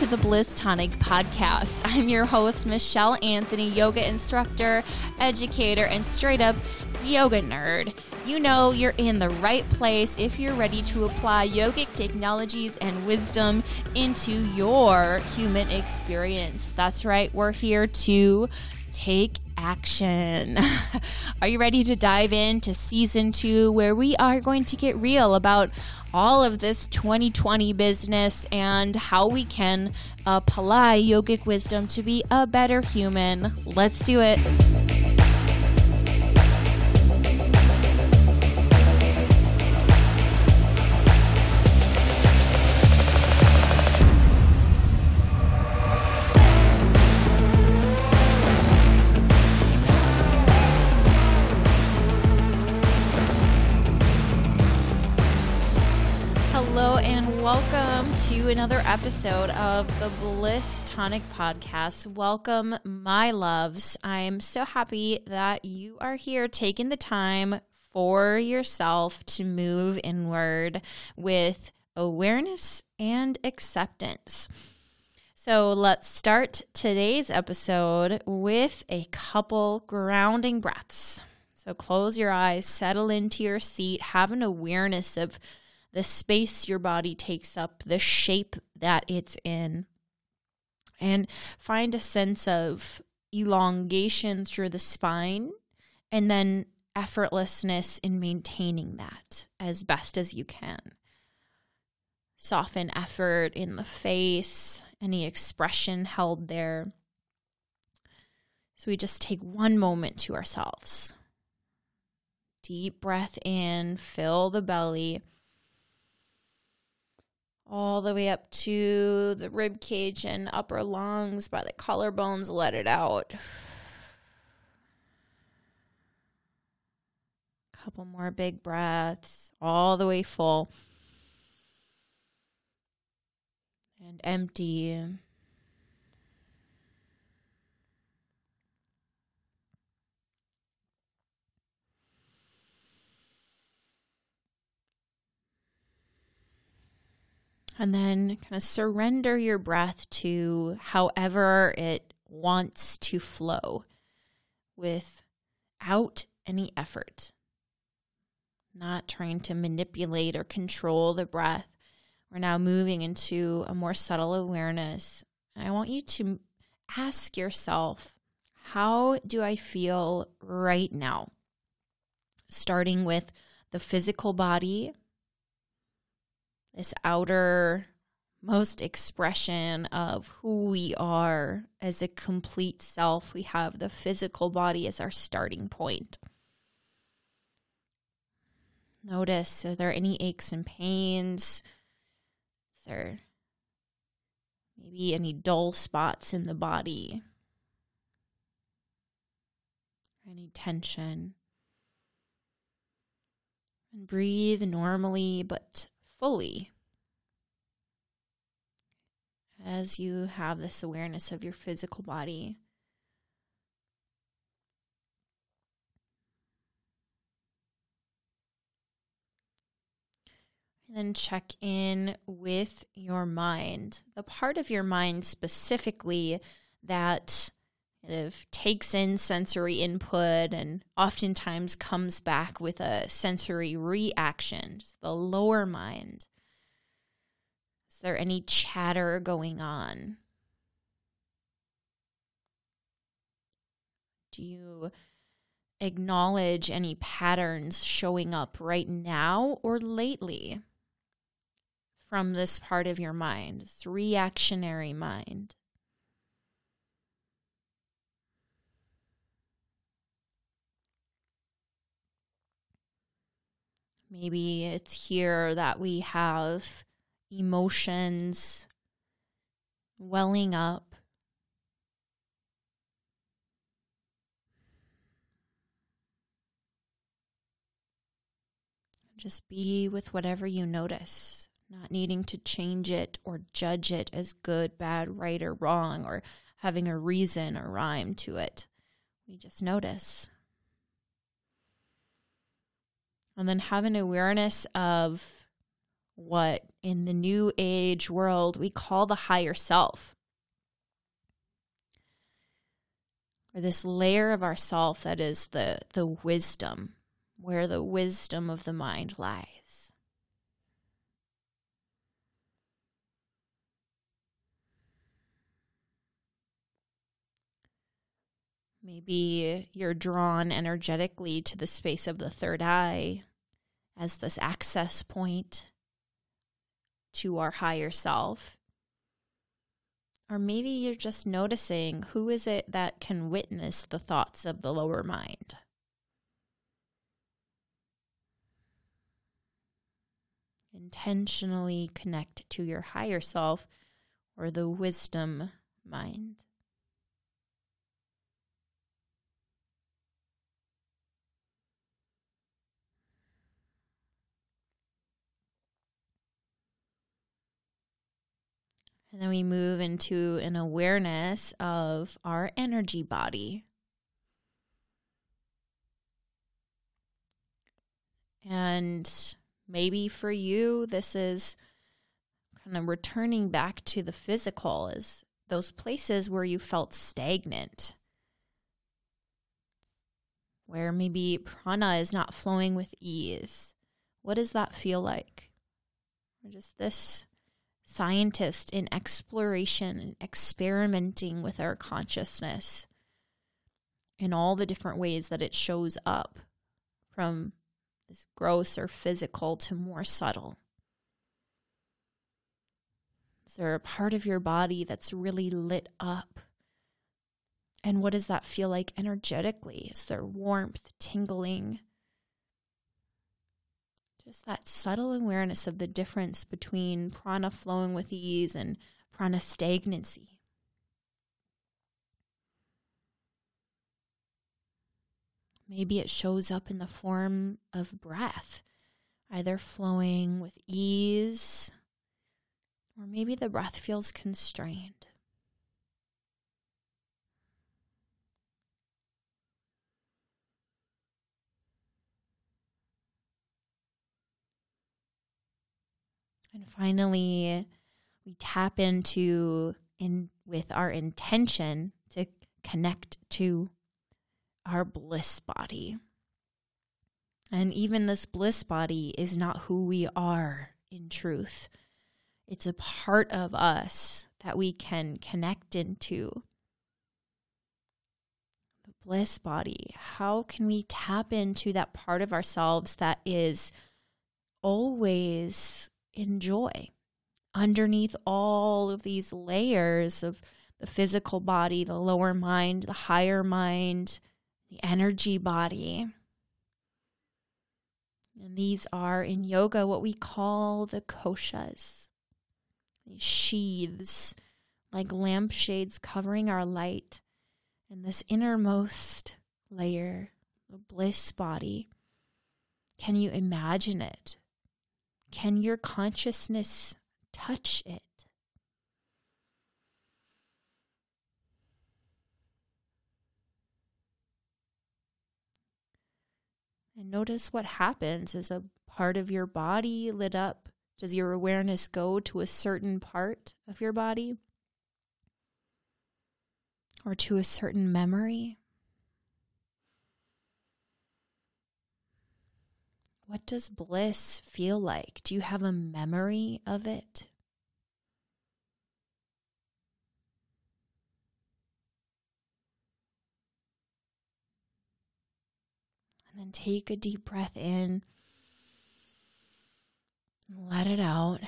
To the Bliss Tonic podcast. I'm your host, Michelle Anthony, yoga instructor, educator, and straight up yoga nerd. You know you're in the right place if you're ready to apply yogic technologies and wisdom into your human experience. That's right, we're here to take action. are you ready to dive into season two, where we are going to get real about all of this 2020 business and how we can apply yogic wisdom to be a better human? Let's do it. Another episode of the Bliss Tonic Podcast. Welcome, my loves. I'm so happy that you are here taking the time for yourself to move inward with awareness and acceptance. So let's start today's episode with a couple grounding breaths. So close your eyes, settle into your seat, have an awareness of the space your body takes up, the shape that it's in, and find a sense of elongation through the spine and then effortlessness in maintaining that as best as you can. Soften effort in the face, any expression held there. So we just take one moment to ourselves. Deep breath in, fill the belly all the way up to the rib cage and upper lungs by the collarbones. Let it out. Couple more big breaths, all the way full. And empty. And then kind of surrender your breath to however it wants to flow without any effort. Not trying to manipulate or control the breath. We're now moving into a more subtle awareness. And I want you to ask yourself, how do I feel right now? Starting with the physical body this outer most expression of who we are as a complete self. We have the physical body as our starting point. Notice are there any aches and pains? Is there maybe any dull spots in the body? Any tension? And breathe normally but fully as you have this awareness of your physical body. And then check in with your mind, the part of your mind specifically that kind of takes in sensory input and oftentimes comes back with a sensory reaction, the lower mind. Is there any chatter going on? Do you acknowledge any patterns showing up right now or lately from this part of your mind, this reactionary mind? Maybe it's here that we have emotions welling up. Just be with whatever you notice, not needing to change it or judge it as good, bad, right, or wrong, or having a reason or rhyme to it. We just notice. And then have an awareness of what in the new age world we call the higher self. Or this layer of ourself that is the the wisdom, where the wisdom of the mind lies. Maybe you're drawn energetically to the space of the third eye as this access point to our higher self. Or maybe you're just noticing who is it that can witness the thoughts of the lower mind. Intentionally connect to your higher self or the wisdom mind. And then we move into an awareness of our energy body. And maybe for you, this is kind of returning back to the physical, is those places where you felt stagnant, where maybe prana is not flowing with ease. What does that feel like? Or just this scientist in exploration and experimenting with our consciousness in all the different ways that it shows up from this gross or physical to more subtle. Is there a part of your body that's really lit up? And what does that feel like energetically? Is there warmth, tingling? Just that subtle awareness of the difference between prana flowing with ease and prana stagnancy. Maybe it shows up in the form of breath, either flowing with ease, or maybe the breath feels constrained. And finally, we tap into in with our intention to connect to our bliss body. And even this bliss body is not who we are in truth. It's a part of us that we can connect into. The bliss body. How can we tap into that part of ourselves that is always enjoy underneath all of these layers of the physical body, the lower mind, the higher mind, the energy body. And these are in yoga what we call the koshas, these sheaths like lampshades covering our light. And this innermost layer, the bliss body, can you imagine it? Can your consciousness touch it? And notice what happens. Is a part of your body lit up? Does your awareness go to a certain part of your body? Or to a certain memory? What does bliss feel like? Do you have a memory of it? And then take a deep breath in. Let it out.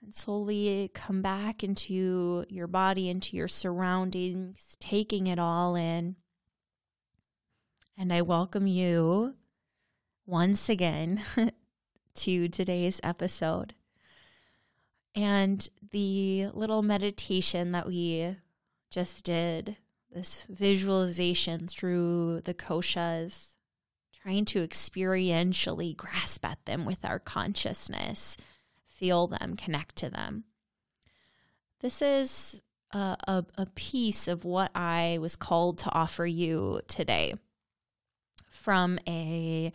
And slowly come back into your body, into your surroundings, taking it all in. And I welcome you once again to today's episode. And the little meditation that we just did, this visualization through the koshas, trying to experientially grasp at them with our consciousness, feel them, connect to them. This is a, a, a piece of what I was called to offer you today from a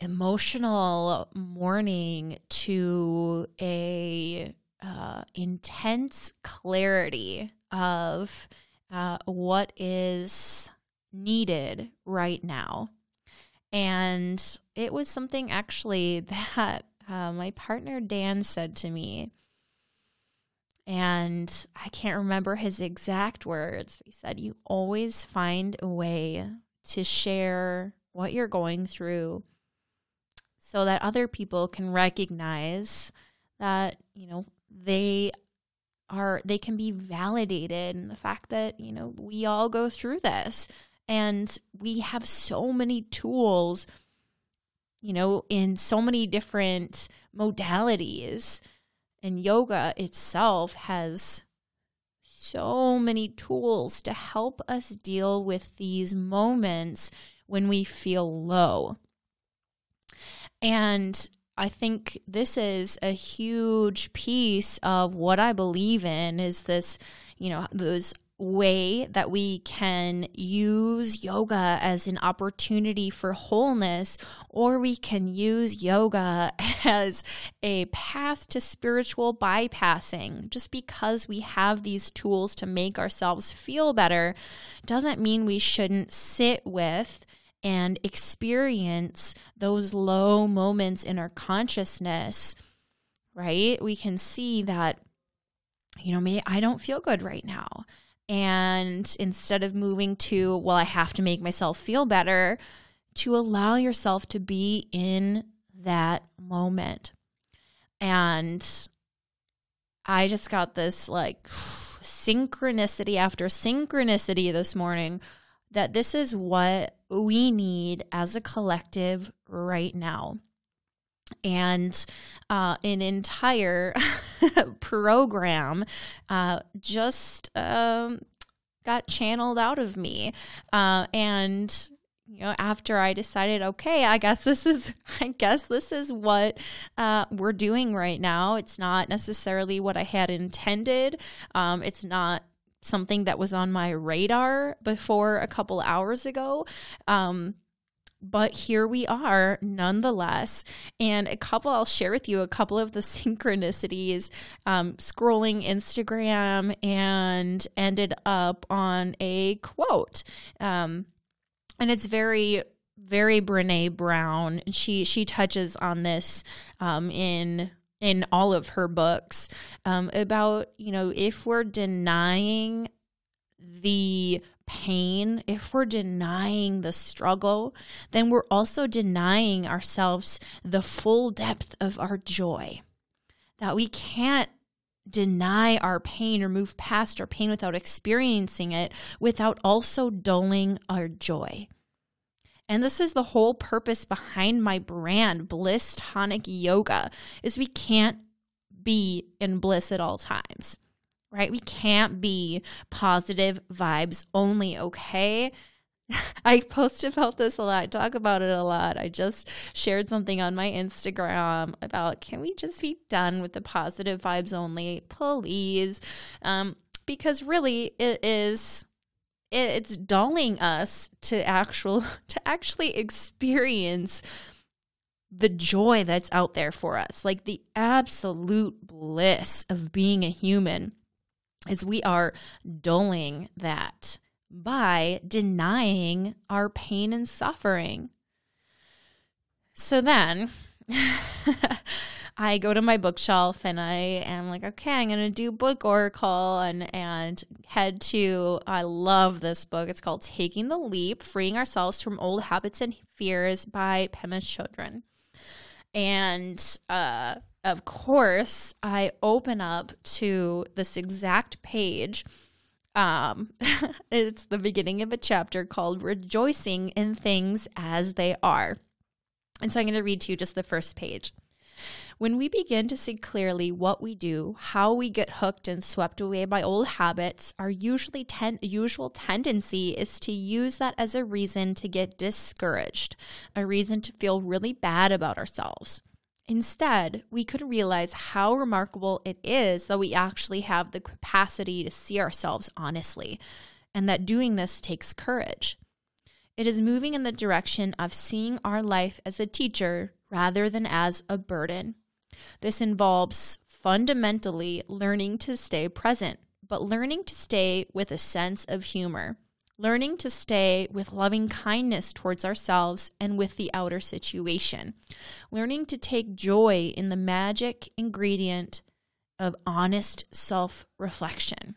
emotional morning to a uh, intense clarity of uh, what is needed right now. And it was something actually that uh, my partner Dan said to me. And I can't remember his exact words. He said, You always find a way to share what you're going through so that other people can recognize that, you know, they are they can be validated in the fact that, you know, we all go through this and we have so many tools you know in so many different modalities and yoga itself has so many tools to help us deal with these moments when we feel low. And I think this is a huge piece of what I believe in is this, you know, those way that we can use yoga as an opportunity for wholeness, or we can use yoga as a path to spiritual bypassing. Just because we have these tools to make ourselves feel better doesn't mean we shouldn't sit with and experience those low moments in our consciousness, right? We can see that, you know, maybe I don't feel good right now and instead of moving to, well, I have to make myself feel better, to allow yourself to be in that moment. And I just got this like synchronicity after synchronicity this morning that this is what we need as a collective right now and uh, an entire program uh, just um, got channeled out of me. Uh, and you know, after I decided, okay, I guess this is, I guess this is what uh, we're doing right now. It's not necessarily what I had intended. Um, it's not something that was on my radar before a couple hours ago. Um, but here we are nonetheless. And a couple, I'll share with you a couple of the synchronicities. Um, scrolling Instagram and ended up on a quote. Um, and it's very very Brene Brown. She she touches on this um, in in all of her books um, about you know if we're denying the pain, if we're denying the struggle, then we're also denying ourselves the full depth of our joy. That we can't deny our pain or move past our pain without experiencing it, without also dulling our joy. And this is the whole purpose behind my brand, Bliss Tonic Yoga, is we can't be in bliss at all times right? We can't be positive vibes only, okay? I post about this a lot, talk about it a lot. I just shared something on my Instagram about can we just be done with the positive vibes only, please? Um, because really, it is it's dulling us to actual to actually experience the joy that's out there for us, like the absolute bliss of being a human is we are dulling that by denying our pain and suffering. So then I go to my bookshelf and I am like, okay, I'm going to do book oracle and and head to I love this book. It's called Taking the Leap: Freeing Ourselves from Old Habits and Fears by Pema Chodron. And uh of course, I open up to this exact page. Um, it's the beginning of a chapter called Rejoicing in Things as They Are. And so I'm going to read to you just the first page. When we begin to see clearly what we do, how we get hooked and swept away by old habits, our usually ten- usual tendency is to use that as a reason to get discouraged, a reason to feel really bad about ourselves. Instead, we could realize how remarkable it is that we actually have the capacity to see ourselves honestly, and that doing this takes courage. It is moving in the direction of seeing our life as a teacher rather than as a burden. This involves fundamentally learning to stay present, but learning to stay with a sense of humor, learning to stay with loving kindness towards ourselves and with the outer situation, learning to take joy in the magic ingredient of honest self reflection.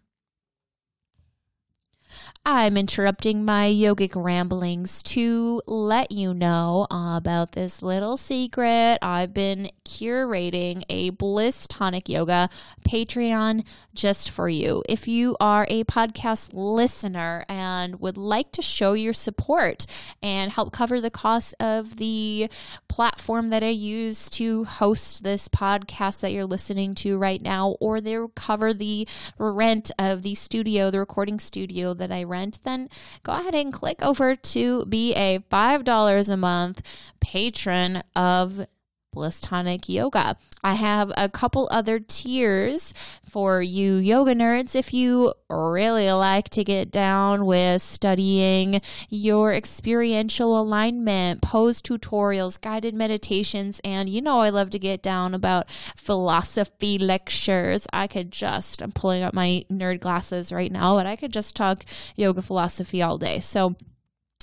I'm interrupting my yogic ramblings to let you know about this little secret. I've been curating a Bliss Tonic Yoga Patreon just for you. If you are a podcast listener and would like to show your support and help cover the cost of the platform that I use to host this podcast that you're listening to right now, or they cover the rent of the studio, the recording studio that I rent, then go ahead and click over to be a $5 a month patron of Bliss Tonic Yoga. I have a couple other tiers for you yoga nerds if you really like to get down with studying your experiential alignment, pose tutorials, guided meditations, and you know I love to get down about philosophy lectures. I could just, I'm pulling up my nerd glasses right now, but I could just talk yoga philosophy all day. So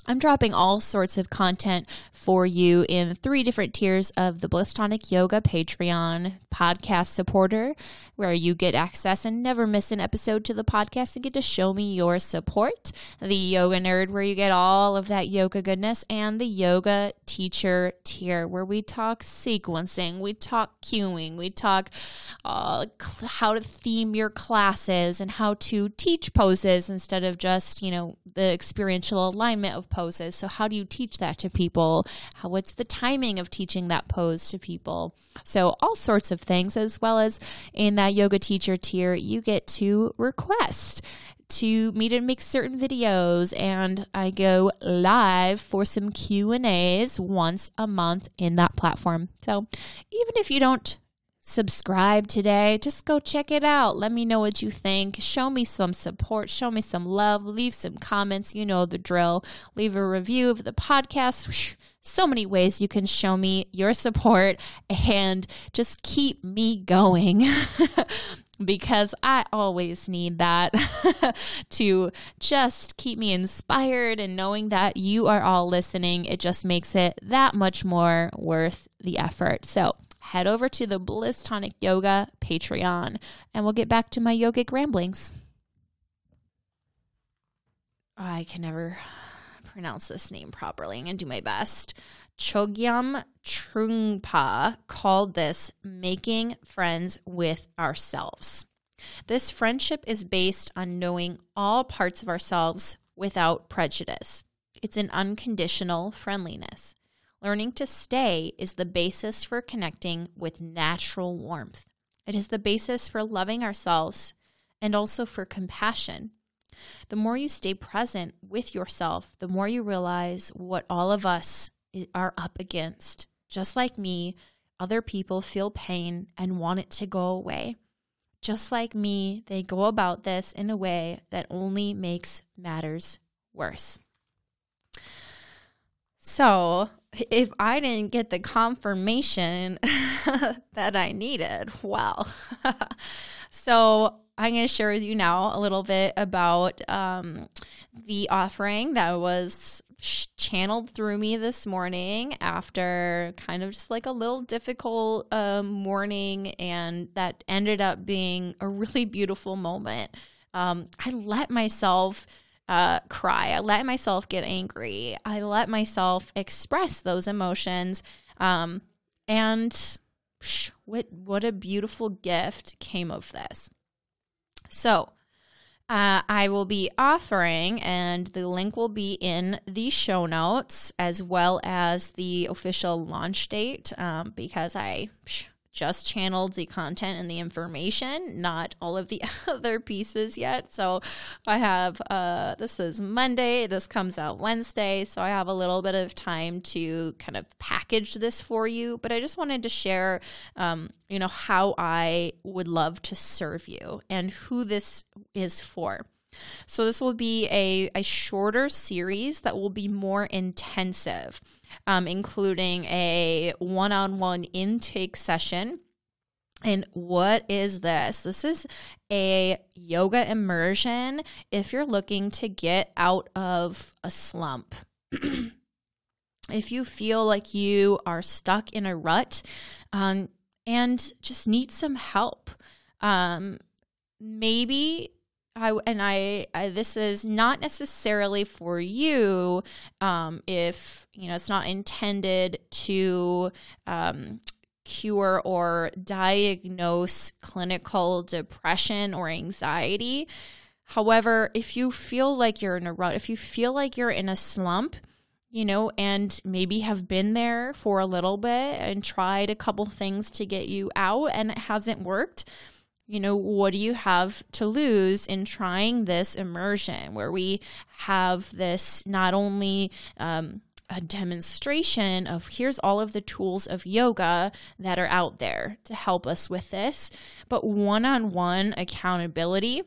I'm dropping all sorts of content for you in three different tiers of the Bliss Tonic Yoga Patreon podcast supporter, where you get access and never miss an episode to the podcast and get to show me your support. The Yoga Nerd, where you get all of that yoga goodness, and the Yoga Teacher tier, where we talk sequencing, we talk cueing, we talk uh, how to theme your classes and how to teach poses instead of just, you know, the experiential alignment of poses. So, how do you teach that to people? How, what's the timing of teaching that pose to people? So, all sorts of things, as well as in that yoga teacher tier, you get to request to me to make certain videos and I go live for some Q&As once a month in that platform. So, even if you don't subscribe today. Just go check it out. Let me know what you think. Show me some support. Show me some love. Leave some comments. You know the drill. Leave a review of the podcast. So many ways you can show me your support and just keep me going. because I always need that to just keep me inspired and knowing that you are all listening. It just makes it that much more worth the effort. So, head over to the Bliss Tonic Yoga Patreon and we'll get back to my yogic ramblings. I can never pronounce this name properly. I'm to do my best. Chogyam Trungpa called this making friends with ourselves. This friendship is based on knowing all parts of ourselves without prejudice. It's an unconditional friendliness. Learning to stay is the basis for connecting with natural warmth. It is the basis for loving ourselves and also for compassion. The more you stay present with yourself, the more you realize what all of us are up against. Just like me, other people feel pain and want it to go away. Just like me, they go about this in a way that only makes matters worse. So, if I didn't get the confirmation that I needed, well, so I'm going to share with you now a little bit about um, the offering that was channeled through me this morning after kind of just like a little difficult um, morning, and that ended up being a really beautiful moment. Um, I let myself uh, cry. I let myself get angry. I let myself express those emotions. Um, and psh, what what a beautiful gift came of this. So, uh, I will be offering, and the link will be in the show notes as well as the official launch date um, because I psh, just channeled the content and the information, not all of the other pieces yet. So I have, uh, this is Monday, this comes out Wednesday. So I have a little bit of time to kind of package this for you. But I just wanted to share, um, you know, how I would love to serve you and who this is for. So, this will be a, a shorter series that will be more intensive, um, including a one on one intake session. And what is this? This is a yoga immersion if you're looking to get out of a slump. if you feel like you are stuck in a rut um, and just need some help, um, maybe I and I, I, this is not necessarily for you um, if you know it's not intended to um, cure or diagnose clinical depression or anxiety. However, if you feel like you're in a rut, if you feel like you're in a slump, you know, and maybe have been there for a little bit and tried a couple things to get you out and it hasn't worked, you know, what do you have to lose in trying this immersion where we have this not only um, a demonstration of here's all of the tools of yoga that are out there to help us with this, but one on one accountability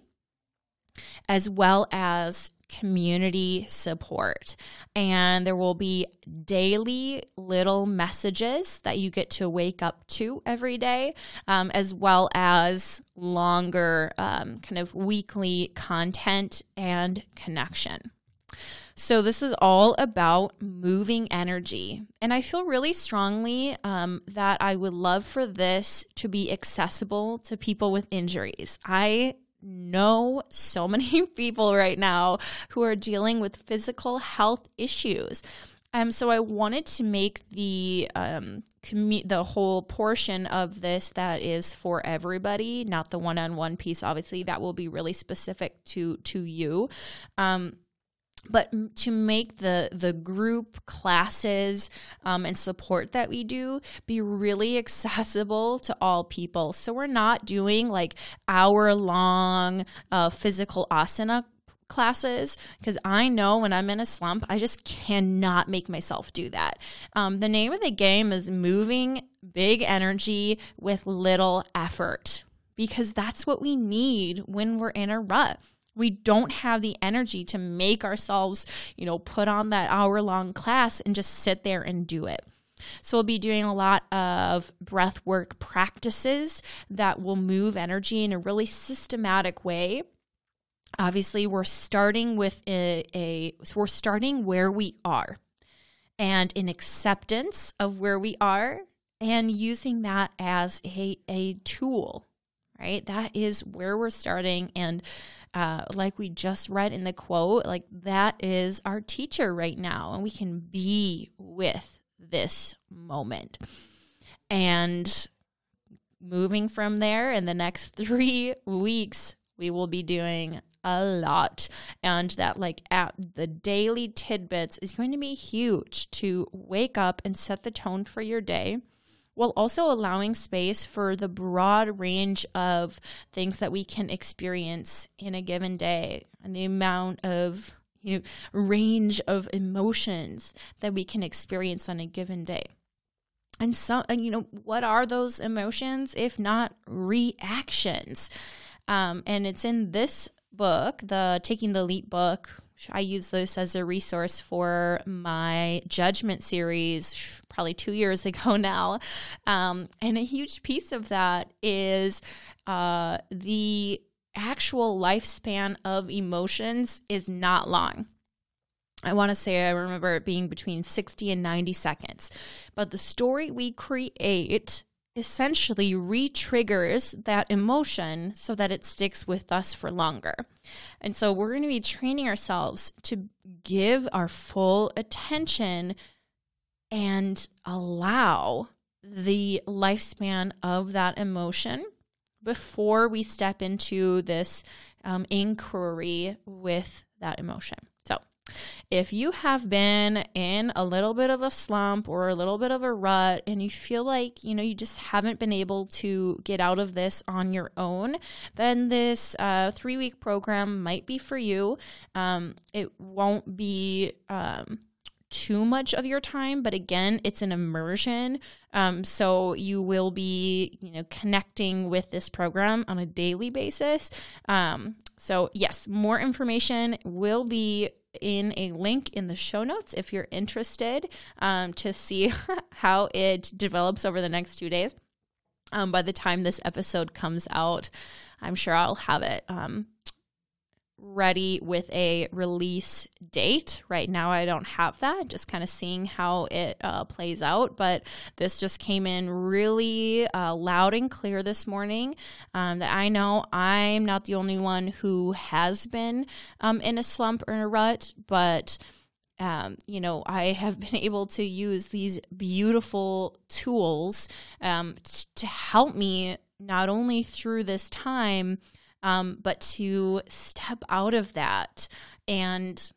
as well as community support. And there will be daily little messages that you get to wake up to every day, um, as well as longer um, kind of weekly content and connection. So, this is all about moving energy. And I feel really strongly um, that I would love for this to be accessible to people with injuries. I know so many people right now who are dealing with physical health issues. Um, so I wanted to make the um, commu- the whole portion of this that is for everybody, not the one-on-one piece. Obviously, that will be really specific to to you. Um, but to make the the group classes um, and support that we do be really accessible to all people so we're not doing like hour long uh, physical asana classes because I know when I'm in a slump, I just cannot make myself do that. Um, the name of the game is moving big energy with little effort because that's what we need when we're in a rut. We don't have the energy to make ourselves, you know, put on that hour long class and just sit there and do it. So, we'll be doing a lot of breath work practices that will move energy in a really systematic way. Obviously, we're starting with a, a so we're starting where we are and in acceptance of where we are and using that as a, a tool, right? That is where we're starting. And uh, like we just read in the quote, like that is our teacher right now, and we can be with this moment. And moving from there, in the next three weeks, we will be doing a lot and that like at the daily tidbits is going to be huge to wake up and set the tone for your day while also allowing space for the broad range of things that we can experience in a given day and the amount of you know, range of emotions that we can experience on a given day. And so, you know, what are those emotions if not reactions? Um, and it's in this book, the Taking the Leap book, I use this as a resource for my judgment series probably two years ago now. Um, and a huge piece of that is uh, the actual lifespan of emotions is not long. I want to say I remember it being between 60 and 90 seconds. But the story we create essentially re-triggers that emotion so that it sticks with us for longer. And so we're going to be training ourselves to give our full attention and allow the lifespan of that emotion before we step into this um, inquiry with that emotion. If you have been in a little bit of a slump or a little bit of a rut and you feel like, you know, you just haven't been able to get out of this on your own, then this uh, three week program might be for you. Um, it won't be. Um, too much of your time, but again, it's an immersion. Um, so you will be, you know, connecting with this program on a daily basis. Um, so yes, more information will be in a link in the show notes if you're interested um, to see how it develops over the next two days. Um, by the time this episode comes out, I'm sure I'll have it um, ready with a release date. Right now, I don't have that, just kind of seeing how it uh, plays out. But this just came in really uh, loud and clear this morning um, that I know I'm not the only one who has been um, in a slump or in a rut, but. Um, you know, I have been able to use these beautiful tools um, t- to help me not only through this time, um, but to step out of that and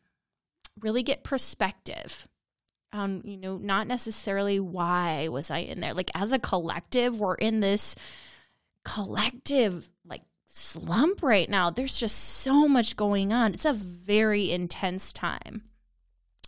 really get perspective um, you know, not necessarily why was I in there. Like as a collective, we're in this collective like slump right now. There's just so much going on. It's a very intense time.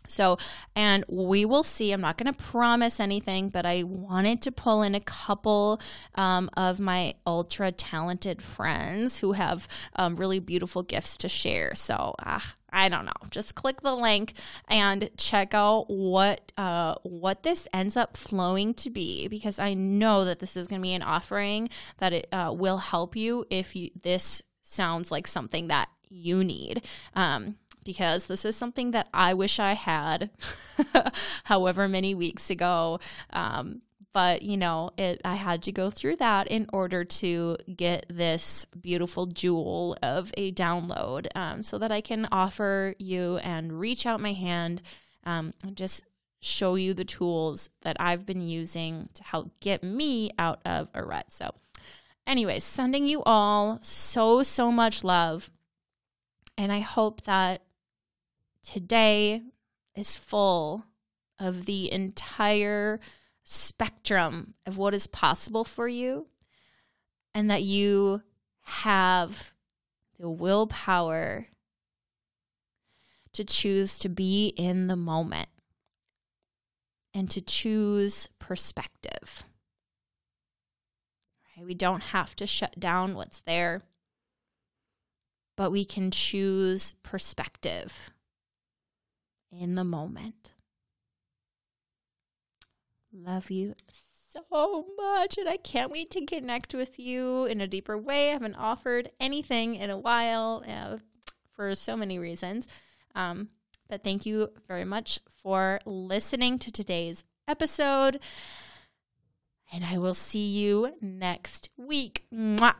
So, and we will see. I'm not going to promise anything, but I wanted to pull in a couple um, of my ultra talented friends who have um, really beautiful gifts to share. So, uh, I don't know. Just click the link and check out what uh, what this ends up flowing to be, because I know that this is going to be an offering that it uh, will help you if you this sounds like something that you need. Um, because this is something that I wish I had however many weeks ago. Um, but you know, it, I had to go through that in order to get this beautiful jewel of a download um, so that I can offer you and reach out my hand um, and just show you the tools that I've been using to help get me out of a rut. So, anyways, sending you all so, so much love. And I hope that today is full of the entire spectrum of what is possible for you, and that you have the willpower to choose to be in the moment and to choose perspective. We don't have to shut down what's there, but we can choose perspective in the moment. Love you so much, and I can't wait to connect with you in a deeper way. I haven't offered anything in a while uh, for so many reasons. Um, but thank you very much for listening to today's episode. And I will see you next week. Mwah.